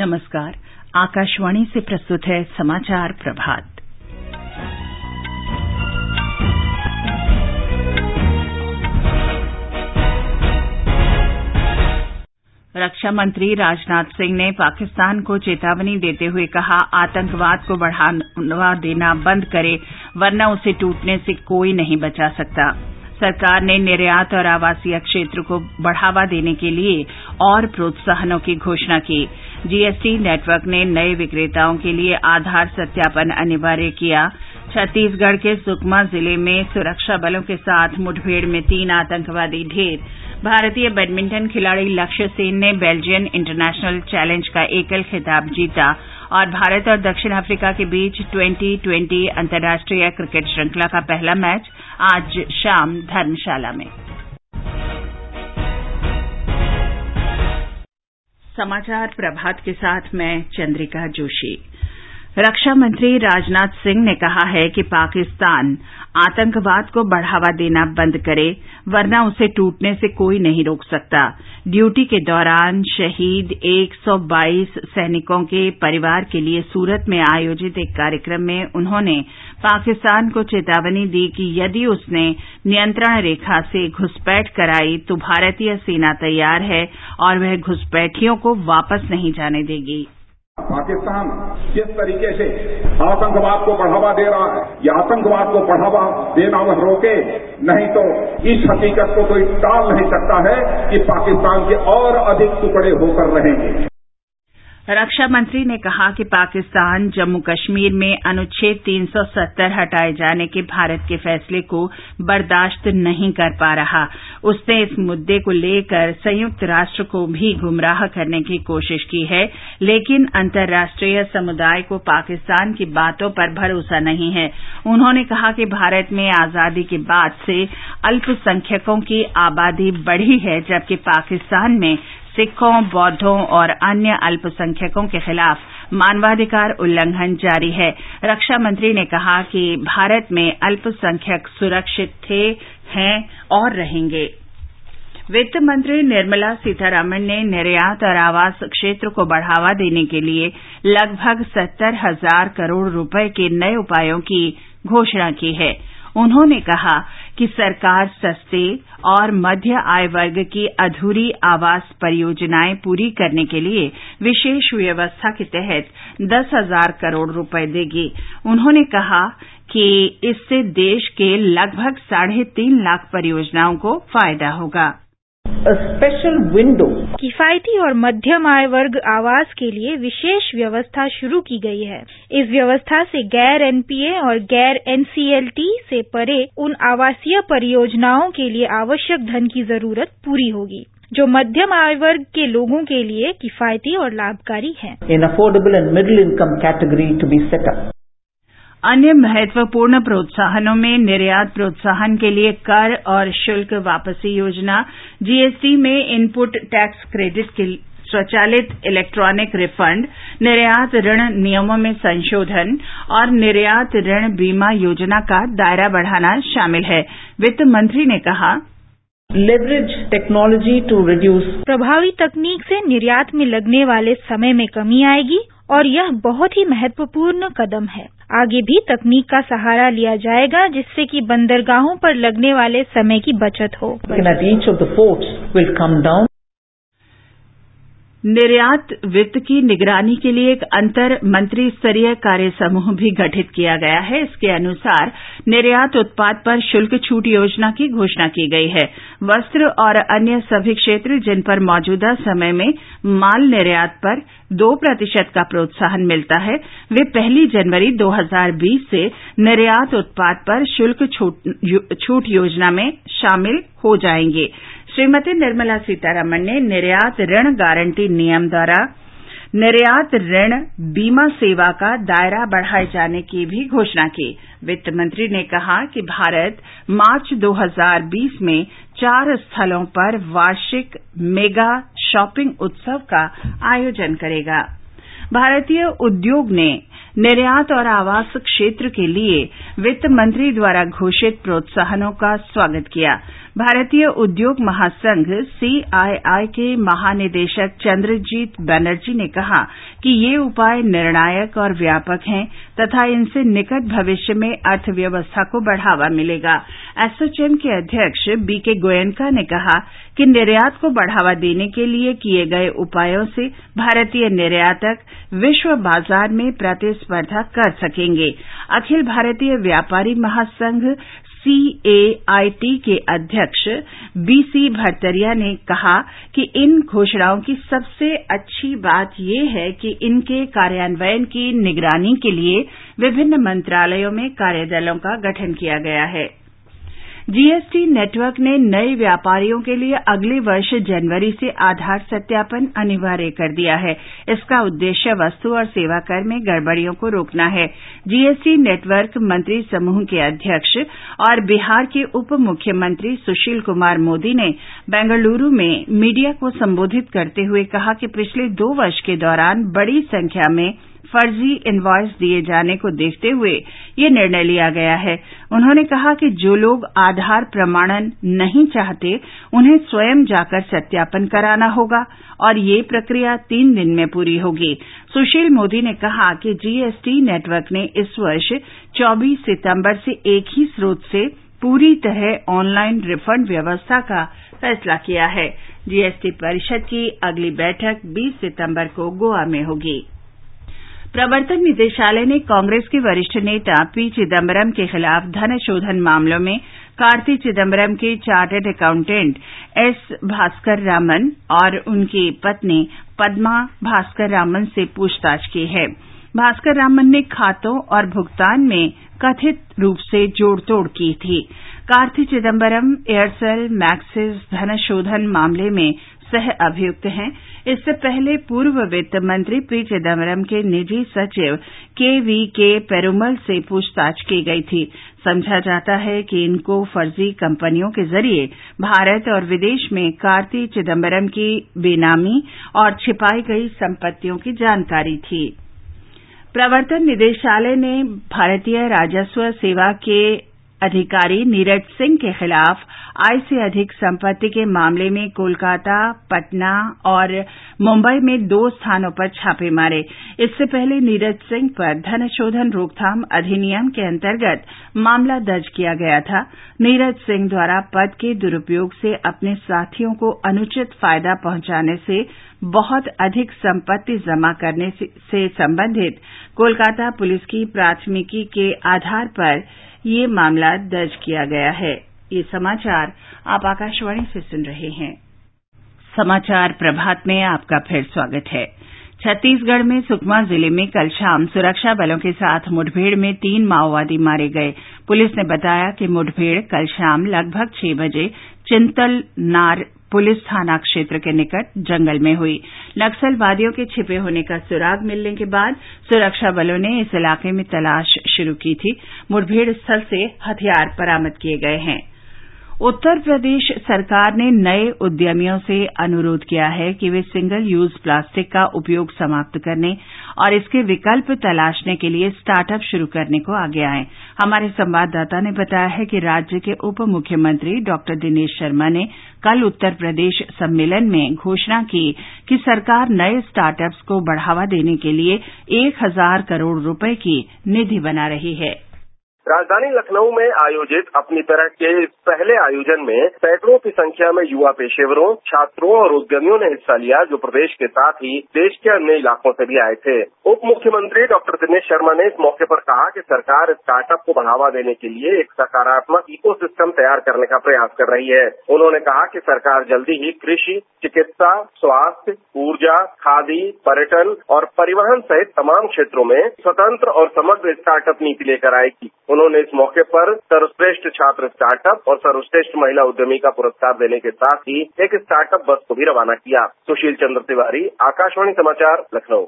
नमस्कार, आकाशवाणी से प्रस्तुत है समाचार प्रभात। रक्षा मंत्री राजनाथ सिंह ने पाकिस्तान को चेतावनी देते हुए कहा, आतंकवाद को बढ़ावा देना बंद करे, वरना उसे टूटने से कोई नहीं बचा सकता। सरकार ने निर्यात और आवासीय क्षेत्र को बढ़ावा देने के लिए और प्रोत्साहनों की घोषणा की। जीएसटी नेटवर्क ने नए विक्रेताओं के लिए आधार सत्यापन अनिवार्य किया। छत्तीसगढ़ के सुकमा ज़िले में सुरक्षा बलों के साथ मुठभेड़ में तीन आतंकवादी ढेर। भारतीय बैडमिंटन खिलाड़ी लक्ष्य सेन ने बेल्जियन इंटरनेशनल चैलेंज का एकल खिताब जीता और भारत और दक्षिण अफ्रीका के बीच ट्वेंटी ट्वेंटी अंतर्राष्ट्रीय क्रिकेट श्रृंखला का पहला मैच आज शाम धर्मशाला में। समाचार प्रभात के साथ मैं चंद्रिका जोशी। रक्षा मंत्री राजनाथ सिंह ने कहा है कि पाकिस्तान आतंकवाद को बढ़ावा देना बंद करे, वरना उसे टूटने से कोई नहीं रोक सकता। ड्यूटी के दौरान शहीद 122 सैनिकों के परिवार के लिए सूरत में आयोजित एक कार्यक्रम में उन्होंने पाकिस्तान को चेतावनी दी कि यदि उसने नियंत्रण रेखा से घुसपैठ कराई तो भारतीय सेना तैयार है और वह घुसपैठियों को वापस नहीं जाने देगी। पाकिस्तान किस तरीके से आतंकवाद को बढ़ावा दे रहा है? या आतंकवाद को बढ़ावा देना वह रोके, नहीं तो इस हकीकत को कोई टाल नहीं सकता है कि पाकिस्तान के और अधिक टुकड़े होकर रहेंगे। रक्षा मंत्री ने कहा कि पाकिस्तान जम्मू कश्मीर में अनुच्छेद 370 हटाए जाने के भारत के फैसले को बर्दाश्त नहीं कर पा रहा। उसने इस मुद्दे को लेकर संयुक्त राष्ट्र को भी गुमराह करने की कोशिश की है, लेकिन अंतर्राष्ट्रीय समुदाय को पाकिस्तान की बातों पर भरोसा नहीं है। उन्होंने कहा कि भारत में आज़ादी के बाद से अल्पसंख्यकों की आबादी बढ़ी है, जबकि पाकिस्तान में सिखों बौद्धों और अन्य अल्पसंख्यकों के खिलाफ मानवाधिकार उल्लंघन जारी है। रक्षा मंत्री ने कहा कि भारत में अल्पसंख्यक सुरक्षित थे, हैं और रहेंगे। वित्त मंत्री निर्मला सीतारामन ने निर्यात और आवास क्षेत्र को बढ़ावा देने के लिए लगभग सत्तर हज़ार करोड़ रुपये के नए उपायों की घोषणा की है। उन्होंने कहा सरकार सस्ते और मध्य आय वर्ग की अधूरी आवास परियोजनाएँ पूरी करने के लिए विशेष व्यवस्था के तहत दस हज़ार करोड़ रुपये देगी। उन्होंने कहा कि इससे देश के लगभग साढ़े तीन लाख परियोजनाओं को फ़ायदा होगा। स्पेशल विंडो किफायती और मध्यम आय वर्ग आवास के लिए विशेष व्यवस्था शुरू की गई है। इस व्यवस्था से गैर एनपीए और गैर एनसीएलटी से परे उन आवासीय परियोजनाओं के लिए आवश्यक धन की ज़रूरत पूरी होगी, जो मध्यम आय वर्ग के लोगों के लिए किफायती और लाभकारी हैं। अन्य महत्वपूर्ण प्रोत्साहनों में निर्यात प्रोत्साहन के लिए कर और शुल्क वापसी योजना जीएसटी में इनपुट टैक्स क्रेडिट के स्वचालित इलेक्ट्रॉनिक रिफंड निर्यात ऋण नियमों में संशोधन और निर्यात ऋण बीमा योजना का दायरा बढ़ाना शामिल है। वित्त मंत्री ने कहा लेवरेज टेक्नोलॉजी टू रिड्यूस प्रभावी तकनीक से निर्यात में लगने वाले समय में कमी आएगी और यह बहुत ही महत्वपूर्ण कदम है। आगे भी तकनीक का सहारा लिया जाएगा, जिससे कि बंदरगाहों पर लगने वाले समय की बचत हो। निर्यात वित्त की निगरानी के लिए एक अंतर मंत्री स्तरीय कार्य समूह भी गठित किया गया है। इसके अनुसार निर्यात उत्पाद पर शुल्क छूट योजना की घोषणा की गई है। वस्त्र और अन्य सभी क्षेत्र जिन पर मौजूदा समय में माल निर्यात पर दो प्रतिशत का प्रोत्साहन मिलता है, वे पहली जनवरी 2020 से निर्यात उत्पाद पर शुल्क छूट योजना में शामिल हो जाएँगे। श्रीमती निर्मला सीतारामन ने निर्यात ऋण गारंटी नियम द्वारा निर्यात ऋण बीमा सेवा का दायरा बढ़ाए जाने की भी घोषणा की। वित्त मंत्री ने कहा कि भारत मार्च 2020 में चार स्थलों पर वार्षिक मेगा शॉपिंग उत्सव का आयोजन करेगा। भारतीय उद्योग ने निर्यात और आवास क्षेत्र के लिए वित्त मंत्री द्वारा घोषित प्रोत्साहनों का स्वागत किया। भारतीय उद्योग महासंघ सीआईआई के महानिदेशक चंद्रजीत बनर्जी ने कहा कि ये उपाय निर्णायक और व्यापक हैं तथा इनसे निकट भविष्य में अर्थव्यवस्था को बढ़ावा मिलेगा। एसोचैम के अध्यक्ष बीके गोयनका ने कहा कि निर्यात को बढ़ावा देने के लिए किए गए उपायों से भारतीय निर्यातक विश्व बाज़ार में प्रतिस्पर्धा कर सकेंगे। अखिल भारतीय व्यापारी महासंघ सीएआईटी के अध्यक्ष बीसी भरतरिया ने कहा कि इन घोषणाओं की सबसे अच्छी बात यह है कि इनके कार्यान्वयन की निगरानी के लिए विभिन्न मंत्रालयों में कार्यदलों का गठन किया गया है। जीएसटी नेटवर्क ने नए व्यापारियों के लिए अगले वर्ष जनवरी से आधार सत्यापन अनिवार्य कर दिया है। इसका उद्देश्य वस्तु और सेवा कर में गड़बड़ियों को रोकना है। जीएसटी नेटवर्क मंत्री समूह के अध्यक्ष और बिहार के उप मुख्यमंत्री सुशील कुमार मोदी ने बेंगलुरू में मीडिया को संबोधित करते हुए कहा कि पिछले दो वर्ष के दौरान बड़ी संख्या में फर्जी इनवॉयस दिए जाने को देखते हुए यह निर्णय लिया गया है। उन्होंने कहा कि जो लोग आधार प्रमाणन नहीं चाहते, उन्हें स्वयं जाकर सत्यापन कराना होगा और यह प्रक्रिया तीन दिन में पूरी होगी। सुशील मोदी ने कहा कि जीएसटी नेटवर्क ने इस वर्ष 24 सितंबर से एक ही स्रोत से पूरी तरह ऑनलाइन रिफंड व्यवस्था का फैसला किया है। जीएसटी परिषद की अगली बैठक 20 सितंबर को गोवा में होगी। प्रवर्तन निदेशालय ने कांग्रेस के वरिष्ठ नेता पी चिदम्बरम के खिलाफ धन शोधन मामलों में कार्ति चिदम्बरम के chartered accountant S Bhaskar Raman और उनकी पत्नी पद्मा भास्कर रामन से पूछताछ की है। भास्कर रामन ने खातों और भुगतान में कथित रूप से जोड़ तोड़ की थी। कार्ति चिदम्बरम एयरसेल, मैक्सिस धन शोधन मामले में सह अभियुक्त हैं। इससे पहले पूर्व वित्त मंत्री पी चिदम्बरम के निजी सचिव के वी के पेरूमल से पूछताछ की गई थी। समझा जाता है कि इनको फर्जी कंपनियों के ज़रिए भारत और विदेश में कार्ति चिदम्बरम की बेनामी और छिपाई गई संपत्तियों की जानकारी थी। प्रवर्तन निदेशालय ने भारतीय राजस्व सेवा के अधिकारी नीरज सिंह के खिलाफ आय से अधिक संपत्ति के मामले में कोलकाता, पटना और मुंबई में दो स्थानों पर छापे मारे। इससे पहले नीरज सिंह पर धन शोधन रोकथाम अधिनियम के अंतर्गत मामला दर्ज किया गया था। नीरज सिंह द्वारा पद के दुरुपयोग से अपने साथियों को अनुचित फ़ायदा पहुँचाने से बहुत अधिक संपत्ति जमा करने से संबंधित कोलकाता पुलिस की प्राथमिकी के आधार पर मामला दर्ज किया गया है। ये समाचार आप आकाशवाणी से सुन रहे हैं। समाचार प्रभात में आपका फिर स्वागत है। छत्तीसगढ़ में सुकमा ज़िले में कल शाम सुरक्षा बलों के साथ मुठभेड़ में तीन माओवादी मारे गए। पुलिस ने बताया कि मुठभेड़ कल शाम लगभग छह बजे चिंतलनार पुलिस थाना क्षेत्र के निकट जंगल में हुई। नक्सलवादियों के छिपे होने का सुराग मिलने के बाद सुरक्षा बलों ने इस इलाके में तलाश शुरू की थी। मुठभेड़ स्थल से हथियार बरामद किए गए हैं। उत्तर प्रदेश सरकार ने नए उद्यमियों से अनुरोध किया है कि वे सिंगल यूज़ प्लास्टिक का उपयोग समाप्त करने और इसके विकल्प तलाशने के लिए स्टार्टअप शुरू करने को आगे आएँ। हमारे संवाददाता ने बताया है कि राज्य के उप मुख्यमंत्री डॉ दिनेश शर्मा ने कल उत्तर प्रदेश सम्मेलन में घोषणा की कि सरकार नए स्टार्टअप्स को बढ़ावा देने के लिए एक हज़ार करोड़ रुपए की निधि बना रही है। राजधानी लखनऊ में आयोजित अपनी तरह के इस पहले आयोजन में सैकड़ों की संख्या में युवा पेशेवरों, छात्रों और उद्यमियों ने हिस्सा लिया, जो प्रदेश के साथ ही देश के अन्य इलाकों से भी आए थे। उप मुख्यमंत्री डॉक्टर दिनेश शर्मा ने इस मौके पर कहा कि सरकार स्टार्टअप को बढ़ावा देने के लिए एक सकारात्मक इको सिस्टम तैयार करने का प्रयास कर रही है। उन्होंने कहा कि सरकार जल्दी ही कृषि, चिकित्सा, स्वास्थ्य, ऊर्जा, खादी, पर्यटन और परिवहन सहित तमाम क्षेत्रों में स्वतंत्र और समग्र स्टार्टअप नीति लेकर आएगी। उन्होंने इस मौके पर सर्वश्रेष्ठ छात्र स्टार्टअप और सर्वश्रेष्ठ महिला उद्यमी का पुरस्कार देने के साथ ही एक स्टार्टअप बस को भी रवाना किया। सुशील चंद्र तिवारी, आकाशवाणी समाचार, लखनऊ।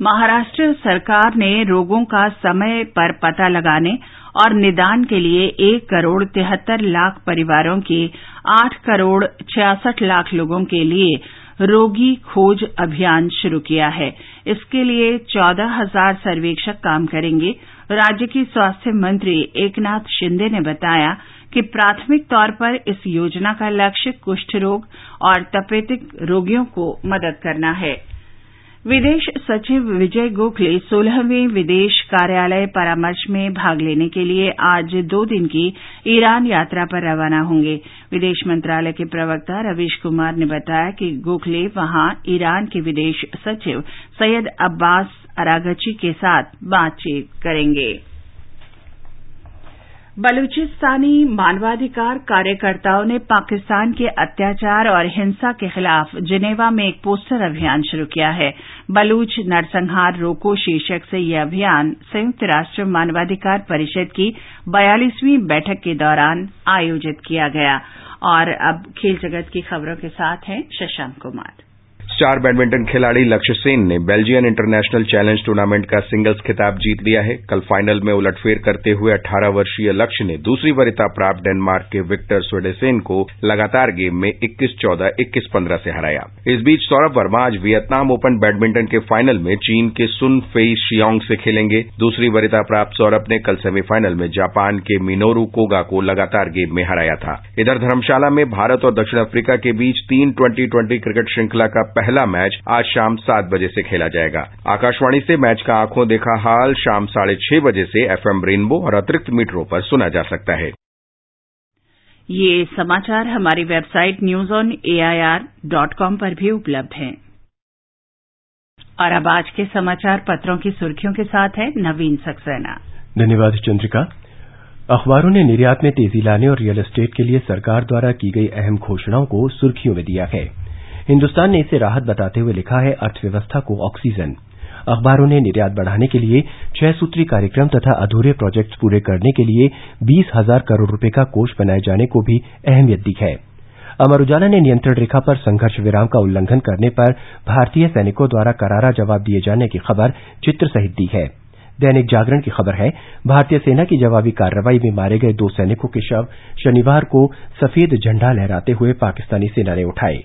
महाराष्ट्र सरकार ने रोगों का समय पर पता लगाने और निदान के लिए एक करोड़ तिहत्तर लाख परिवारों के आठ करोड़ छियासठ लाख लोगों के लिए रोगी खोज अभियान शुरू किया है। इसके लिए चौदह हज़ार सर्वेक्षक काम करेंगे राज्य की स्वास्थ्य मंत्री एकनाथ शिंदे ने बताया कि प्राथमिक तौर पर इस योजना का लक्ष्य कुष्ठ रोग और तपेदिक रोगियों को मदद करना है। विदेश सचिव विजय गोखले सोलहवें विदेश कार्यालय परामर्श में भाग लेने के लिए आज दो दिन की ईरान यात्रा पर रवाना होंगे। विदेश मंत्रालय के प्रवक्ता रवीश कुमार ने बताया कि गोखले वहाँ ईरान के विदेश सचिव सैयद अब्बास अरागची के साथ बातचीत करेंगे। बलूचिस्तानी मानवाधिकार कार्यकर्ताओं ने पाकिस्तान के अत्याचार और हिंसा के खिलाफ जिनेवा में एक पोस्टर अभियान शुरू किया है। बलूच नरसंहार रोको शीर्षक से यह अभियान संयुक्त राष्ट्र मानवाधिकार परिषद की बयालीसवीं बैठक के दौरान आयोजित किया गया। और अब खेल जगत की खबरों के साथ हैं शशांक कुमार। स्टार बैडमिंटन खिलाड़ी लक्ष्य सेन ने बेल्जियन इंटरनेशनल चैलेंज टूर्नामेंट का सिंगल्स खिताब जीत लिया है। कल फाइनल में उलटफेर करते हुए अट्ठारह वर्षीय लक्ष्य ने दूसरी वरिता प्राप्त डेनमार्क के विक्टर स्वेडेसेन को लगातार गेम में इक्कीस चौदह, इक्कीस पंद्रह से हराया। इस बीच सौरभ वर्मा आज वियतनाम ओपन बैडमिंटन के फाइनल में चीन के सुन फेई शियोंग से खेलेंगे। दूसरी वरिता प्राप्त सौरभ ने कल सेमीफाइनल में जापान के मिनोरू कोगा को लगातार गेम में हराया था। इधर धर्मशाला में भारत और दक्षिण अफ्रीका के बीच तीन ट्वेंटी ट्वेंटी क्रिकेट श्रृंखला का पहला मैच आज शाम सात बजे से खेला जाएगा। आकाशवाणी से मैच का आँखों देखा हाल शाम साढ़े छह बजे से एफएम रेनबो और अतिरिक्त मीटरों पर सुना जा सकता है। ये समाचार हमारी website news on AIR dot com पर भी उपलब्ध हैं। और अब आज के समाचार पत्रों की सुर्खियों के साथ है नवीन सक्सेना। धन्यवाद चंद्रिका। अखबारों ने निर्यात में तेज़ी लाने और रियल एस्टेट के लिए सरकार द्वारा की गई अहम घोषणाओं को सुर्खियों में दिया है। हिंदुस्तान ने इसे राहत बताते हुए लिखा है, अर्थव्यवस्था को ऑक्सीजन। अखबारों ने निर्यात बढ़ाने के लिए छह सूत्री कार्यक्रम तथा अधूरे प्रोजेक्ट्स पूरे करने के लिए बीस हज़ार करोड़ रुपए का कोष बनाए जाने को भी अहमियत दी है। अमर उजाला ने नियंत्रण रेखा पर संघर्ष विराम का उल्लंघन करने पर भारतीय सैनिकों द्वारा करारा जवाब दिए जाने की खबर चित्र सहित दी है। दैनिक जागरण की खबर है, भारतीय सेना की जवाबी कार्रवाई में मारे गए दो सैनिकों के शव शनिवार को सफ़ेद झंडा लहराते हुए पाकिस्तानी सेना ने उठाए।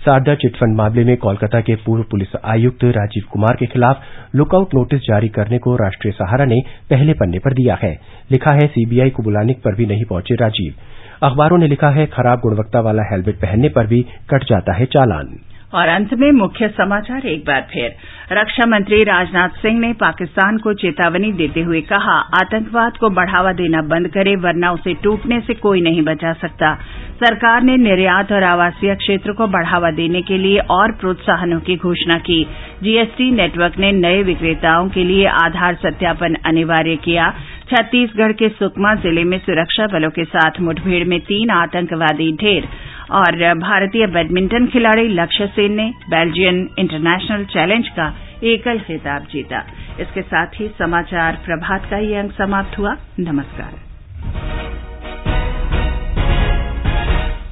सारदा चिटफंड मामले में कोलकाता के पूर्व पुलिस आयुक्त राजीव कुमार के खिलाफ लुकआउट नोटिस जारी करने को राष्ट्रीय सहारा ने पहले पन्ने पर दिया है। लिखा है, सीबीआई को बुलाने पर भी नहीं पहुँचे राजीव। अखबारों ने लिखा है, खराब गुणवत्ता वाला हेलमेट पहनने पर भी कट जाता है चालान। और अंत में मुख्य समाचार एक बार फिर। रक्षा मंत्री राजनाथ सिंह ने पाकिस्तान को चेतावनी देते हुए कहा, आतंकवाद को बढ़ावा देना बंद करे, वरना उसे टूटने से कोई नहीं बचा सकता। सरकार ने निर्यात और आवासीय क्षेत्र को बढ़ावा देने के लिए और प्रोत्साहनों की घोषणा की। जीएसटी नेटवर्क ने नए विक्रेताओं के लिए आधार सत्यापन अनिवार्य किया। छत्तीसगढ़ के सुकमा ज़िले में सुरक्षा बलों के साथ मुठभेड़ में तीन आतंकवादी ढेर। और भारतीय बैडमिंटन खिलाड़ी लक्ष्य सेन ने बेल्जियन इंटरनेशनल चैलेंज का एकल खिताब जीता। इसके साथ ही समाचार प्रभात का ये अंक समाप्त हुआ। नमस्कार।